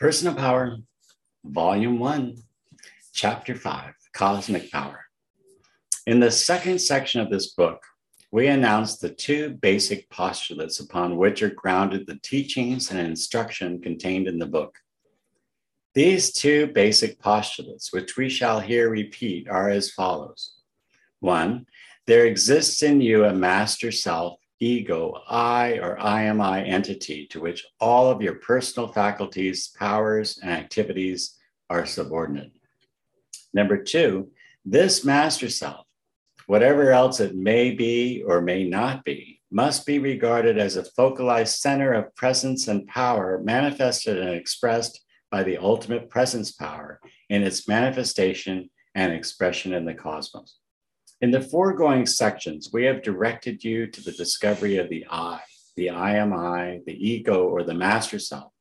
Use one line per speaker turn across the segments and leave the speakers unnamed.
Personal Power, Volume 1, Chapter 5 Cosmic Power. In the second section of this book, we announce the two basic postulates upon which are grounded the teachings and instruction contained in the book. These two basic postulates, which we shall here repeat, are as follows one, there exists in you a master self ego, I or I am I entity to which all of your personal faculties, powers, and activities are subordinate. Number two, this master self, whatever else it may be or may not be, must be regarded as a focalized center of presence and power manifested and expressed by the ultimate presence power in its manifestation and expression in the cosmos. In the foregoing sections, we have directed you to the discovery of the I, the I am I, the ego, or the master self,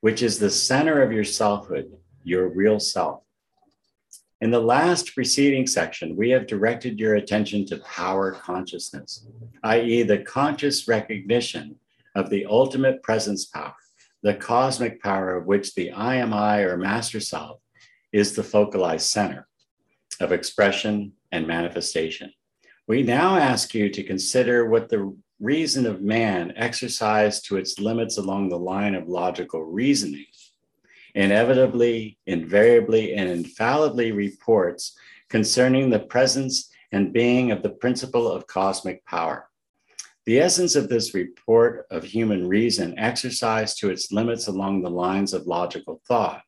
which is the center of your selfhood, your real self. In the last preceding section, we have directed your attention to power consciousness, i.e., the conscious recognition of the ultimate presence power, the cosmic power of which the I am I or master self is the focalized center of expression, and manifestation. We now ask you to consider what the reason of man exercised to its limits along the line of logical reasoning inevitably, invariably, and infallibly reports concerning the presence and being of the principle of cosmic power. The essence of this report of human reason exercised to its limits along the lines of logical thought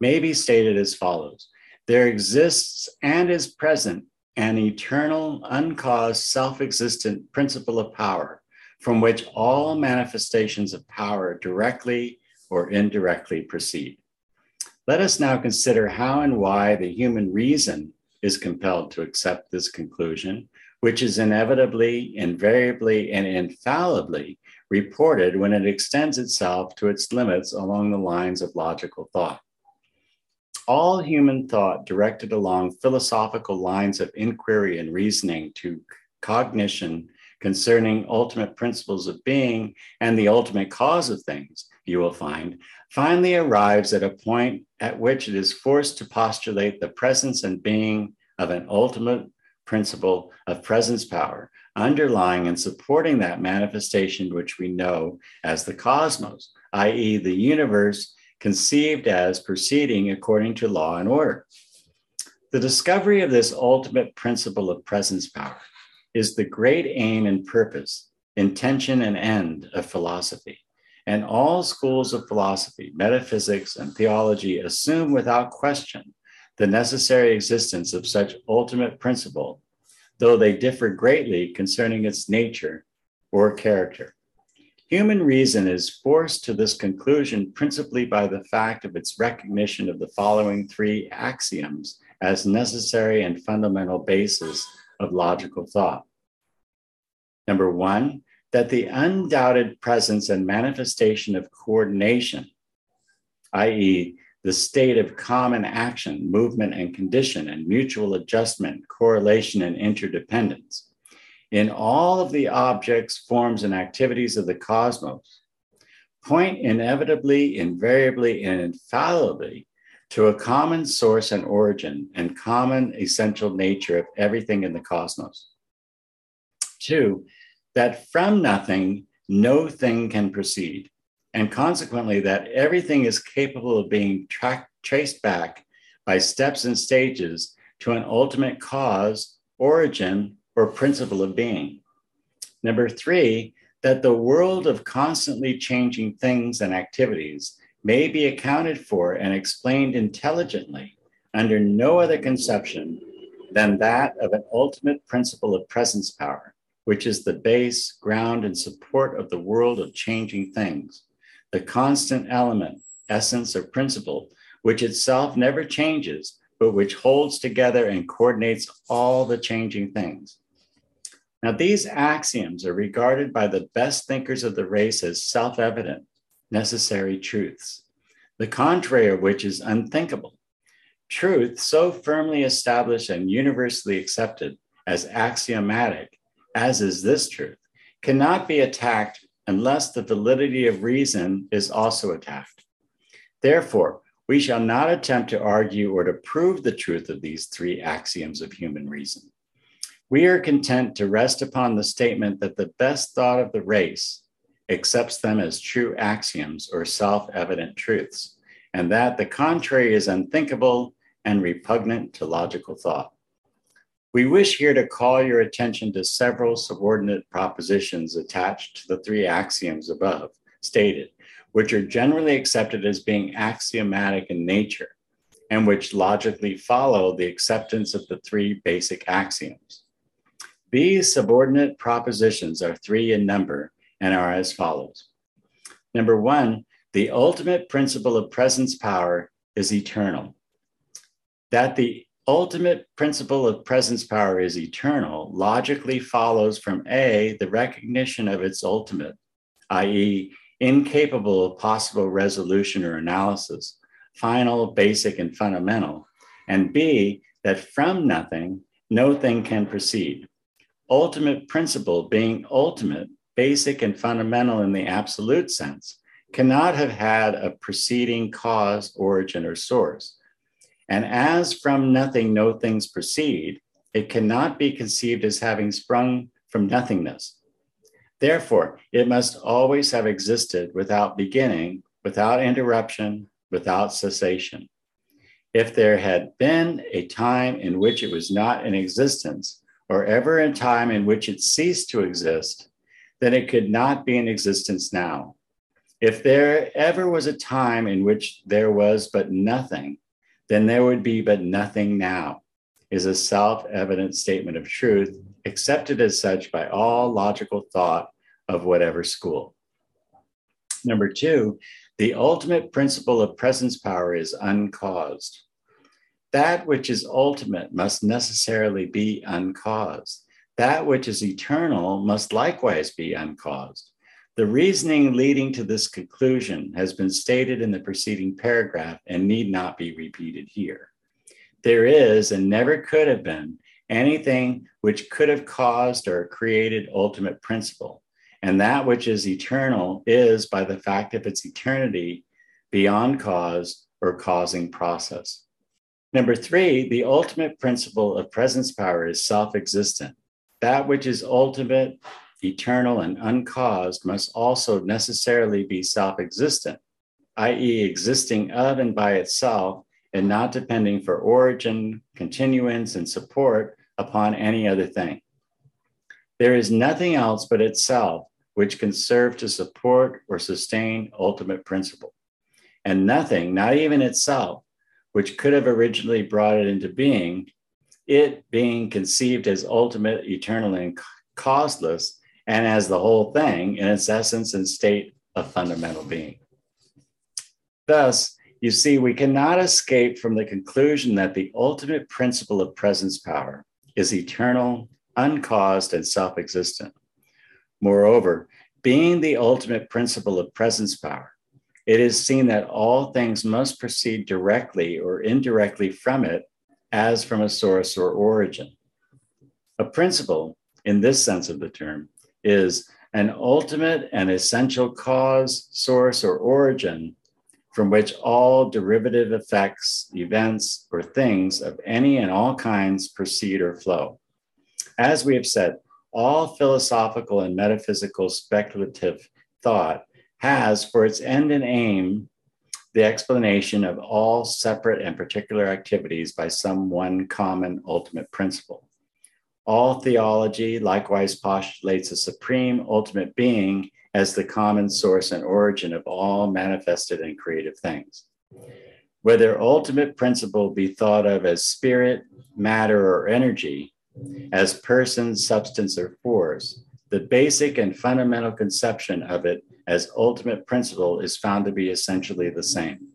may be stated as follows There exists and is present an eternal, uncaused, self existent principle of power from which all manifestations of power directly or indirectly proceed. Let us now consider how and why the human reason is compelled to accept this conclusion, which is inevitably, invariably, and infallibly reported when it extends itself to its limits along the lines of logical thought all human thought directed along philosophical lines of inquiry and reasoning to cognition concerning ultimate principles of being and the ultimate cause of things, you will find, finally arrives at a point at which it is forced to postulate the presence and being of an ultimate principle of presence power underlying and supporting that manifestation which we know as the cosmos, i.e., the universe conceived as proceeding according to law and order. The discovery of this ultimate principle of presence power is the great aim and purpose, intention and end of philosophy. And all schools of philosophy, metaphysics, and theology assume without question the necessary existence of such ultimate principle, though they differ greatly concerning its nature or character. Human reason is forced to this conclusion principally by the fact of its recognition of the following three axioms as necessary and fundamental basis of logical thought. Number one, that the undoubted presence and manifestation of coordination, i.e., the state of common action, movement, and condition, and mutual adjustment, correlation, and interdependence, in all of the objects, forms, and activities of the cosmos point inevitably, invariably, and infallibly to a common source and origin and common essential nature of everything in the cosmos. Two, that from nothing, no thing can proceed, and consequently, that everything is capable of being tra- traced back by steps and stages to an ultimate cause, origin, or principle of being. Number three, that the world of constantly changing things and activities may be accounted for and explained intelligently under no other conception than that of an ultimate principle of presence power, which is the base, ground, and support of the world of changing things, the constant element, essence, or principle, which itself never changes, but which holds together and coordinates all the changing things. Now, these axioms are regarded by the best thinkers of the race as self evident, necessary truths, the contrary of which is unthinkable. Truth, so firmly established and universally accepted as axiomatic, as is this truth, cannot be attacked unless the validity of reason is also attacked. Therefore, we shall not attempt to argue or to prove the truth of these three axioms of human reason. We are content to rest upon the statement that the best thought of the race accepts them as true axioms or self evident truths, and that the contrary is unthinkable and repugnant to logical thought. We wish here to call your attention to several subordinate propositions attached to the three axioms above stated, which are generally accepted as being axiomatic in nature and which logically follow the acceptance of the three basic axioms. These subordinate propositions are three in number and are as follows. Number one, the ultimate principle of presence power is eternal. That the ultimate principle of presence power is eternal logically follows from A, the recognition of its ultimate, i.e., incapable of possible resolution or analysis, final, basic, and fundamental, and B, that from nothing, no thing can proceed. Ultimate principle being ultimate, basic, and fundamental in the absolute sense, cannot have had a preceding cause, origin, or source. And as from nothing no things proceed, it cannot be conceived as having sprung from nothingness. Therefore, it must always have existed without beginning, without interruption, without cessation. If there had been a time in which it was not in existence, or ever a time in which it ceased to exist, then it could not be in existence now. If there ever was a time in which there was but nothing, then there would be but nothing now, is a self evident statement of truth, accepted as such by all logical thought of whatever school. Number two, the ultimate principle of presence power is uncaused. That which is ultimate must necessarily be uncaused. That which is eternal must likewise be uncaused. The reasoning leading to this conclusion has been stated in the preceding paragraph and need not be repeated here. There is and never could have been anything which could have caused or created ultimate principle. And that which is eternal is, by the fact of its eternity, beyond cause or causing process. Number three, the ultimate principle of presence power is self existent. That which is ultimate, eternal, and uncaused must also necessarily be self existent, i.e., existing of and by itself and not depending for origin, continuance, and support upon any other thing. There is nothing else but itself which can serve to support or sustain ultimate principle. And nothing, not even itself, which could have originally brought it into being, it being conceived as ultimate, eternal, and causeless, and as the whole thing in its essence and state of fundamental being. Thus, you see, we cannot escape from the conclusion that the ultimate principle of presence power is eternal, uncaused, and self existent. Moreover, being the ultimate principle of presence power, it is seen that all things must proceed directly or indirectly from it as from a source or origin. A principle, in this sense of the term, is an ultimate and essential cause, source, or origin from which all derivative effects, events, or things of any and all kinds proceed or flow. As we have said, all philosophical and metaphysical speculative thought has for its end and aim the explanation of all separate and particular activities by some one common ultimate principle. All theology likewise postulates a supreme ultimate being as the common source and origin of all manifested and creative things. Whether ultimate principle be thought of as spirit, matter, or energy, as person, substance, or force, the basic and fundamental conception of it as ultimate principle is found to be essentially the same.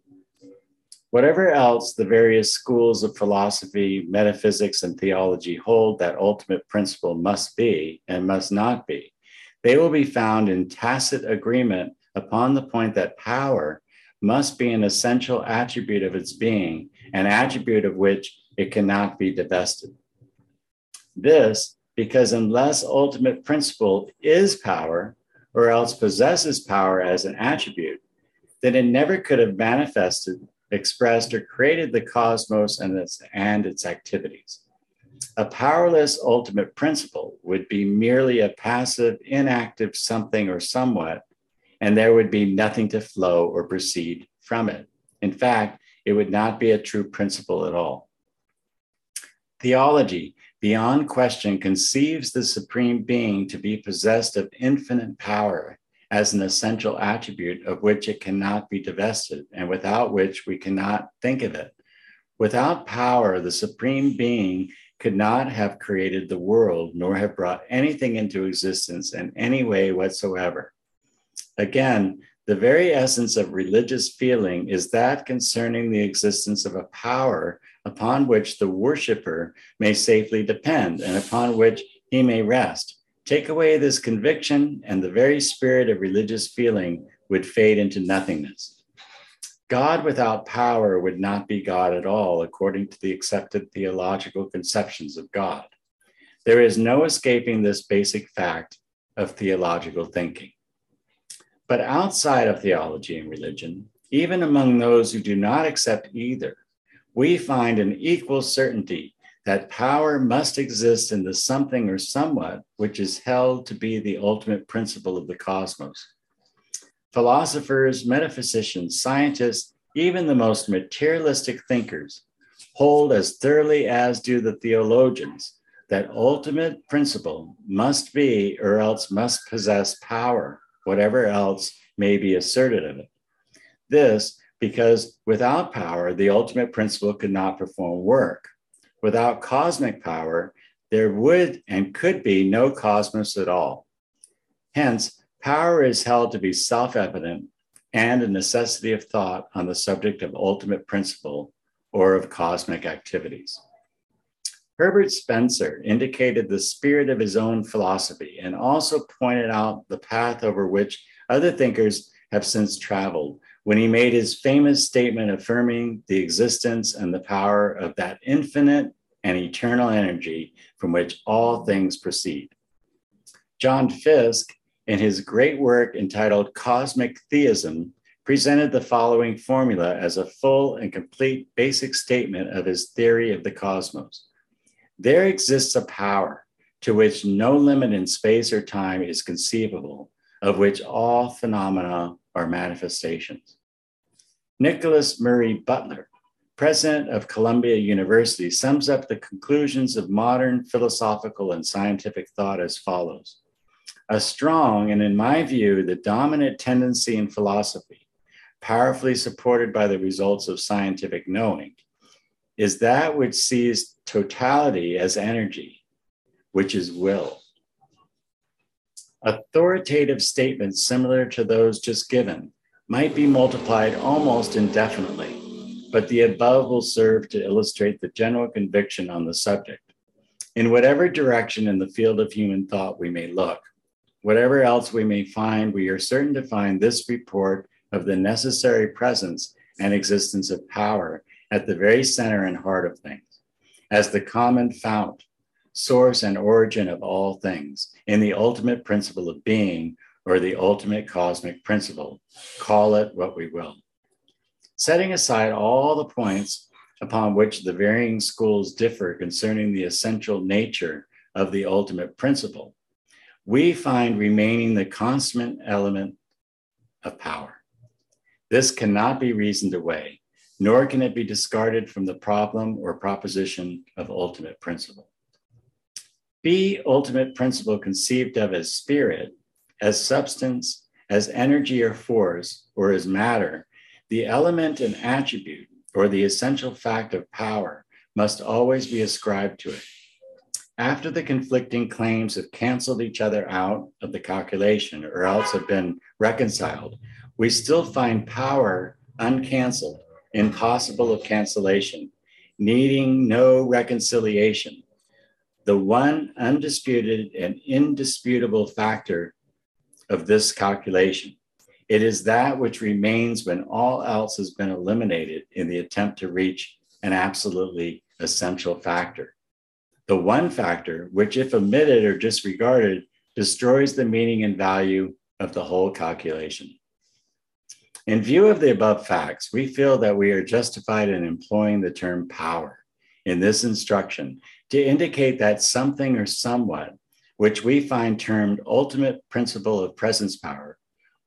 Whatever else the various schools of philosophy, metaphysics, and theology hold that ultimate principle must be and must not be, they will be found in tacit agreement upon the point that power must be an essential attribute of its being, an attribute of which it cannot be divested. This because unless ultimate principle is power, or else possesses power as an attribute, then it never could have manifested, expressed, or created the cosmos and its, and its activities. A powerless ultimate principle would be merely a passive, inactive something or somewhat, and there would be nothing to flow or proceed from it. In fact, it would not be a true principle at all. Theology, beyond question, conceives the Supreme Being to be possessed of infinite power as an essential attribute of which it cannot be divested and without which we cannot think of it. Without power, the Supreme Being could not have created the world nor have brought anything into existence in any way whatsoever. Again, the very essence of religious feeling is that concerning the existence of a power upon which the worshiper may safely depend and upon which he may rest. Take away this conviction, and the very spirit of religious feeling would fade into nothingness. God without power would not be God at all, according to the accepted theological conceptions of God. There is no escaping this basic fact of theological thinking. But outside of theology and religion, even among those who do not accept either, we find an equal certainty that power must exist in the something or somewhat which is held to be the ultimate principle of the cosmos. Philosophers, metaphysicians, scientists, even the most materialistic thinkers hold as thoroughly as do the theologians that ultimate principle must be or else must possess power whatever else may be asserted of it. This because without power, the ultimate principle could not perform work. Without cosmic power, there would and could be no cosmos at all. Hence, power is held to be self evident and a necessity of thought on the subject of ultimate principle or of cosmic activities. Herbert Spencer indicated the spirit of his own philosophy and also pointed out the path over which other thinkers have since traveled when he made his famous statement affirming the existence and the power of that infinite and eternal energy from which all things proceed. John Fiske, in his great work entitled Cosmic Theism, presented the following formula as a full and complete basic statement of his theory of the cosmos. There exists a power to which no limit in space or time is conceivable, of which all phenomena are manifestations. Nicholas Murray Butler, president of Columbia University, sums up the conclusions of modern philosophical and scientific thought as follows A strong, and in my view, the dominant tendency in philosophy, powerfully supported by the results of scientific knowing, is that which sees totality as energy, which is will. Authoritative statements similar to those just given might be multiplied almost indefinitely, but the above will serve to illustrate the general conviction on the subject. In whatever direction in the field of human thought we may look, whatever else we may find, we are certain to find this report of the necessary presence and existence of power at the very center and heart of things, as the common fount, source, and origin of all things, in the ultimate principle of being or the ultimate cosmic principle. Call it what we will. Setting aside all the points upon which the varying schools differ concerning the essential nature of the ultimate principle, we find remaining the constant element of power. This cannot be reasoned away nor can it be discarded from the problem or proposition of ultimate principle. Be ultimate principle conceived of as spirit, as substance, as energy or force, or as matter, the element and attribute, or the essential fact of power, must always be ascribed to it. After the conflicting claims have canceled each other out of the calculation or else have been reconciled, we still find power uncanceled impossible of cancellation, needing no reconciliation. The one undisputed and indisputable factor of this calculation. It is that which remains when all else has been eliminated in the attempt to reach an absolutely essential factor. The one factor, which, if omitted or disregarded, destroys the meaning and value of the whole calculation. In view of the above facts, we feel that we are justified in employing the term power in this instruction to indicate that something or somewhat, which we find termed ultimate principle of presence power,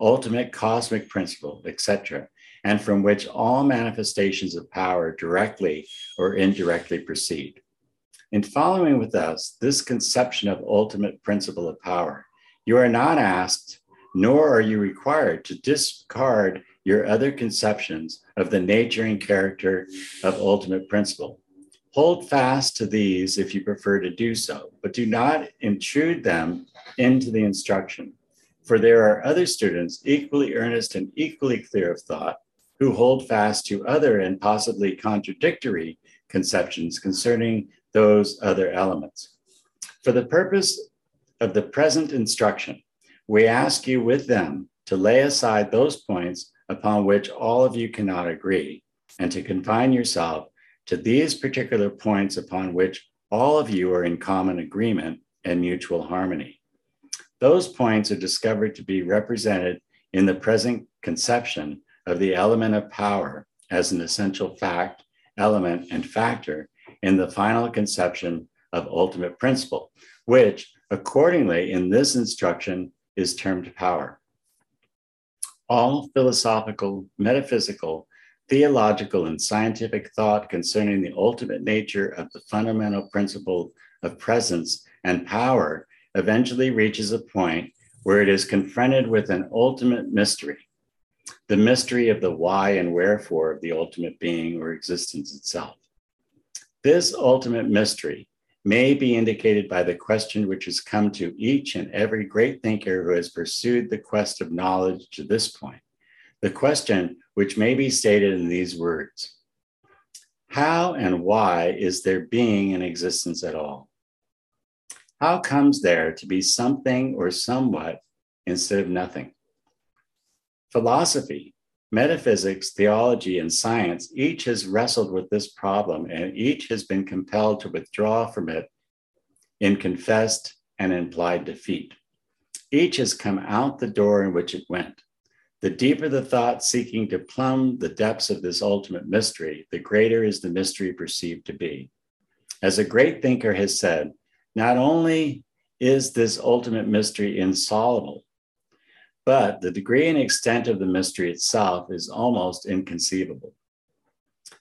ultimate cosmic principle, etc., and from which all manifestations of power directly or indirectly proceed. In following with us this conception of ultimate principle of power, you are not asked, nor are you required to discard your other conceptions of the nature and character of ultimate principle. Hold fast to these if you prefer to do so, but do not intrude them into the instruction. For there are other students equally earnest and equally clear of thought who hold fast to other and possibly contradictory conceptions concerning those other elements. For the purpose of the present instruction, we ask you with them to lay aside those points upon which all of you cannot agree and to confine yourself to these particular points upon which all of you are in common agreement and mutual harmony. Those points are discovered to be represented in the present conception of the element of power as an essential fact, element, and factor in the final conception of ultimate principle, which accordingly in this instruction is termed power. All philosophical, metaphysical, theological, and scientific thought concerning the ultimate nature of the fundamental principle of presence and power eventually reaches a point where it is confronted with an ultimate mystery the mystery of the why and wherefore of the ultimate being or existence itself. This ultimate mystery may be indicated by the question which has come to each and every great thinker who has pursued the quest of knowledge to this point. The question, which may be stated in these words How and why is there being in existence at all? How comes there to be something or somewhat instead of nothing? Philosophy, metaphysics, theology, and science each has wrestled with this problem and each has been compelled to withdraw from it in confessed and implied defeat. Each has come out the door in which it went. The deeper the thought seeking to plumb the depths of this ultimate mystery, the greater is the mystery perceived to be. As a great thinker has said, not only is this ultimate mystery insoluble, but the degree and extent of the mystery itself is almost inconceivable.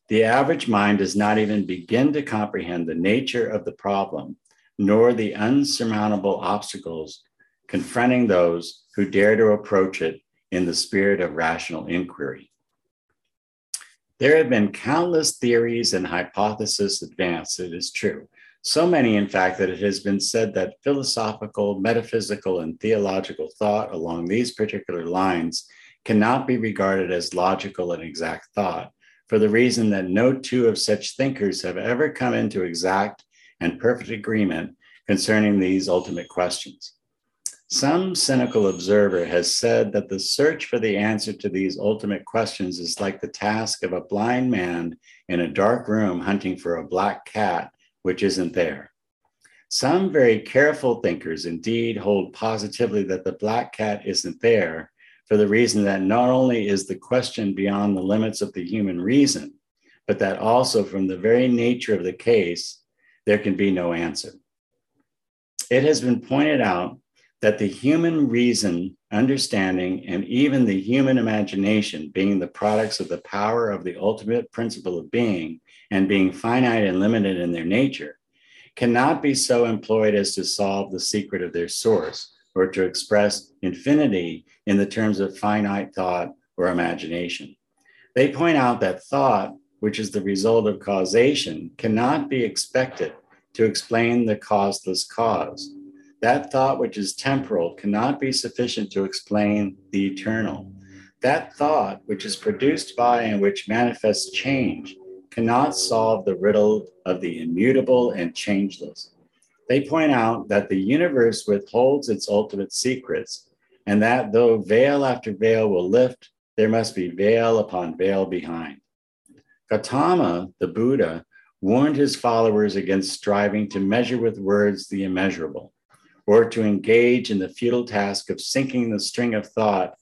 The average mind does not even begin to comprehend the nature of the problem, nor the unsurmountable obstacles confronting those who dare to approach it in the spirit of rational inquiry. There have been countless theories and hypotheses advanced, it is true, so many, in fact, that it has been said that philosophical, metaphysical, and theological thought along these particular lines cannot be regarded as logical and exact thought, for the reason that no two of such thinkers have ever come into exact and perfect agreement concerning these ultimate questions. Some cynical observer has said that the search for the answer to these ultimate questions is like the task of a blind man in a dark room hunting for a black cat which isn't there. Some very careful thinkers indeed hold positively that the black cat isn't there for the reason that not only is the question beyond the limits of the human reason, but that also from the very nature of the case, there can be no answer. It has been pointed out that the human reason, understanding, and even the human imagination, being the products of the power of the ultimate principle of being, and being finite and limited in their nature, cannot be so employed as to solve the secret of their source or to express infinity in the terms of finite thought or imagination. They point out that thought, which is the result of causation, cannot be expected to explain the causeless cause. That thought, which is temporal, cannot be sufficient to explain the eternal. That thought, which is produced by and which manifests change, cannot solve the riddle of the immutable and changeless. They point out that the universe withholds its ultimate secrets, and that though veil after veil will lift, there must be veil upon veil behind. Gautama, the Buddha, warned his followers against striving to measure with words the immeasurable, or to engage in the futile task of sinking the string of thought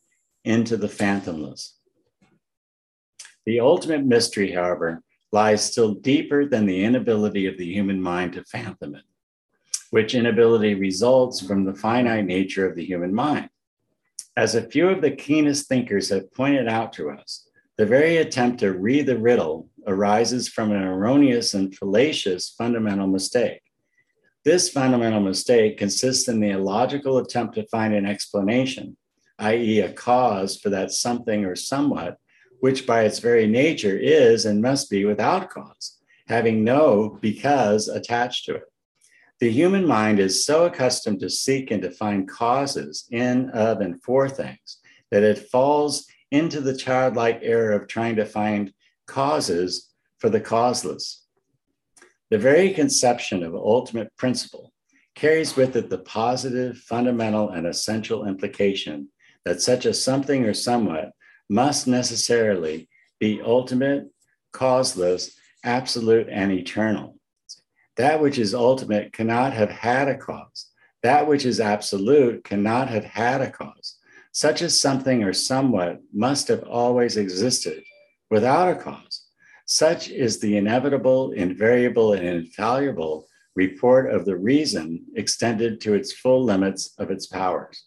into the phantomless. The ultimate mystery, however, lies still deeper than the inability of the human mind to fathom it, which inability results from the finite nature of the human mind. As a few of the keenest thinkers have pointed out to us, the very attempt to read the riddle arises from an erroneous and fallacious fundamental mistake. This fundamental mistake consists in the illogical attempt to find an explanation, i.e., a cause for that something or somewhat, which by its very nature is and must be without cause, having no because attached to it. The human mind is so accustomed to seek and to find causes in, of, and for things that it falls into the childlike error of trying to find causes for the causeless. The very conception of ultimate principle carries with it the positive, fundamental, and essential implication that such a something or somewhat must necessarily be ultimate, causeless, absolute, and eternal. That which is ultimate cannot have had a cause. That which is absolute cannot have had a cause. Such a something or somewhat must have always existed without a cause. Such is the inevitable, invariable, and infallible report of the reason extended to its full limits of its powers.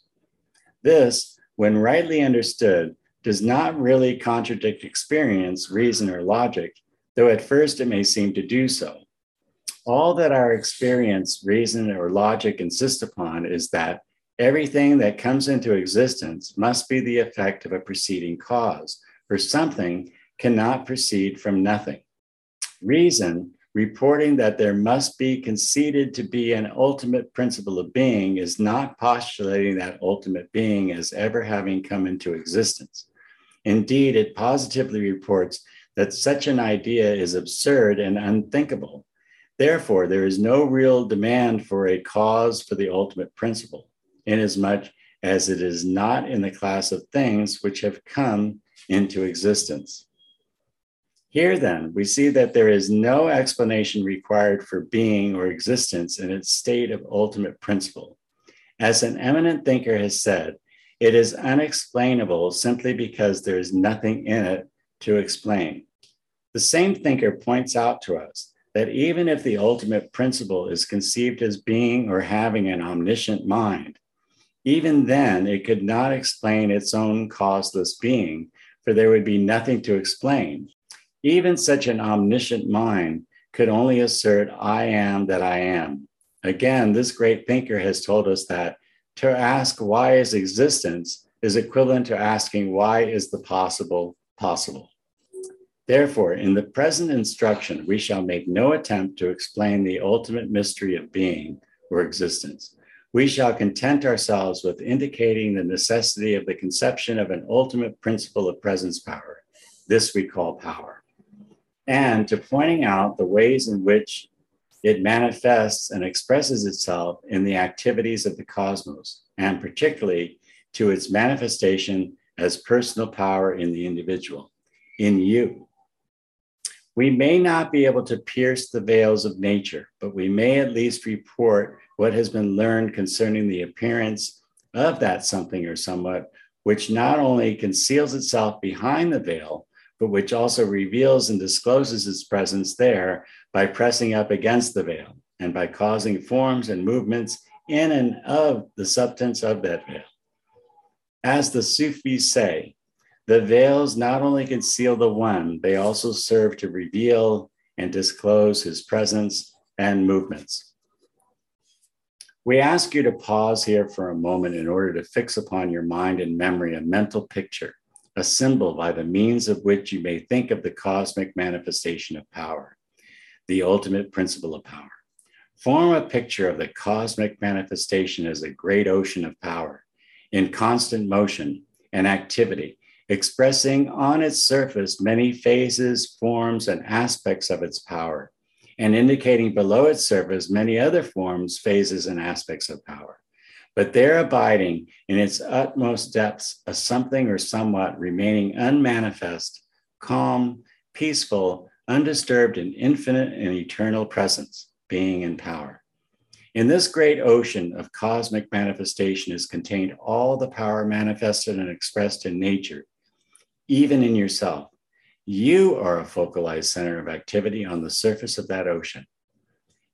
This, when rightly understood, does not really contradict experience, reason, or logic, though at first it may seem to do so. All that our experience, reason, or logic insist upon is that Everything that comes into existence must be the effect of a preceding cause, or something cannot proceed from nothing. Reason, reporting that there must be conceded to be an ultimate principle of being, is not postulating that ultimate being as ever having come into existence. Indeed, it positively reports that such an idea is absurd and unthinkable. Therefore, there is no real demand for a cause for the ultimate principle inasmuch as it is not in the class of things which have come into existence. Here, then, we see that there is no explanation required for being or existence in its state of ultimate principle. As an eminent thinker has said, it is unexplainable simply because there is nothing in it to explain. The same thinker points out to us that even if the ultimate principle is conceived as being or having an omniscient mind, even then, it could not explain its own causeless being, for there would be nothing to explain. Even such an omniscient mind could only assert, I am that I am. Again, this great thinker has told us that to ask why is existence is equivalent to asking why is the possible possible. Therefore, in the present instruction, we shall make no attempt to explain the ultimate mystery of being or existence we shall content ourselves with indicating the necessity of the conception of an ultimate principle of presence power. This we call power. And to pointing out the ways in which it manifests and expresses itself in the activities of the cosmos, and particularly to its manifestation as personal power in the individual, in you. We may not be able to pierce the veils of nature, but we may at least report what has been learned concerning the appearance of that something or somewhat, which not only conceals itself behind the veil, but which also reveals and discloses its presence there by pressing up against the veil and by causing forms and movements in and of the substance of that veil. As the Sufis say, the veils not only conceal the one, they also serve to reveal and disclose his presence and movements. We ask you to pause here for a moment in order to fix upon your mind and memory a mental picture, a symbol by the means of which you may think of the cosmic manifestation of power, the ultimate principle of power. Form a picture of the cosmic manifestation as a great ocean of power in constant motion and activity, expressing on its surface many phases, forms, and aspects of its power and indicating below its surface many other forms, phases, and aspects of power. But there abiding in its utmost depths, a something or somewhat remaining unmanifest, calm, peaceful, undisturbed, and infinite and eternal presence, being and power. In this great ocean of cosmic manifestation is contained all the power manifested and expressed in nature, even in yourself. You are a focalized center of activity on the surface of that ocean.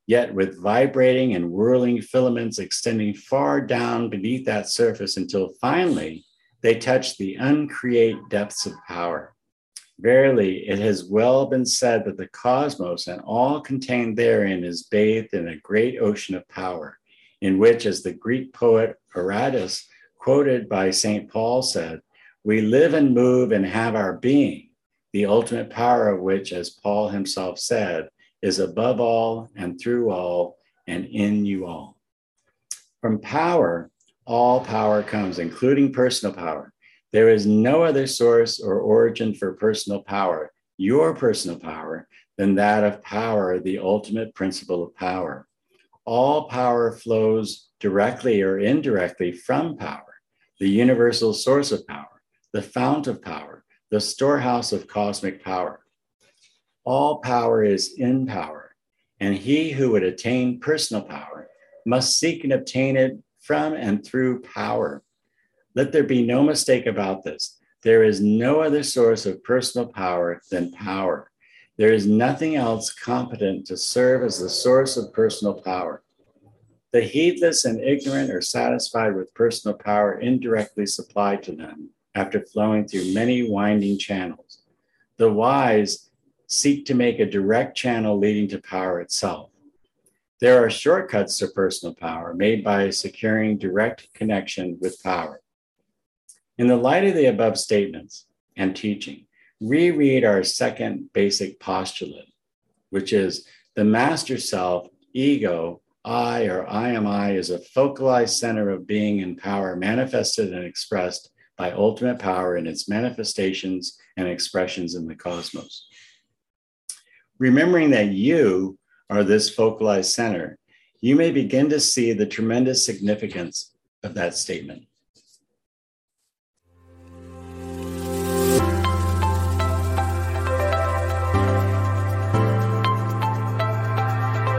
Yet, with vibrating and whirling filaments extending far down beneath that surface until finally they touch the uncreate depths of power. Verily, it has well been said that the cosmos and all contained therein is bathed in a great ocean of power, in which, as the Greek poet Aratus, quoted by St. Paul, said, We live and move and have our being, the ultimate power of which, as Paul himself said, is above all and through all and in you all. From power, all power comes, including personal power. There is no other source or origin for personal power, your personal power, than that of power, the ultimate principle of power. All power flows directly or indirectly from power, the universal source of power, the fount of power, the storehouse of cosmic power. All power is in power, and he who would attain personal power must seek and obtain it from and through power. Let there be no mistake about this. There is no other source of personal power than power. There is nothing else competent to serve as the source of personal power. The heedless and ignorant are satisfied with personal power indirectly supplied to them after flowing through many winding channels. The wise seek to make a direct channel leading to power itself. There are shortcuts to personal power made by securing direct connection with power. In the light of the above statements and teaching, reread our second basic postulate, which is the master self, ego, I or I am I is a focalized center of being and power manifested and expressed by ultimate power in its manifestations and expressions in the cosmos. Remembering that you are this focalized center, you may begin to see the tremendous significance of that statement.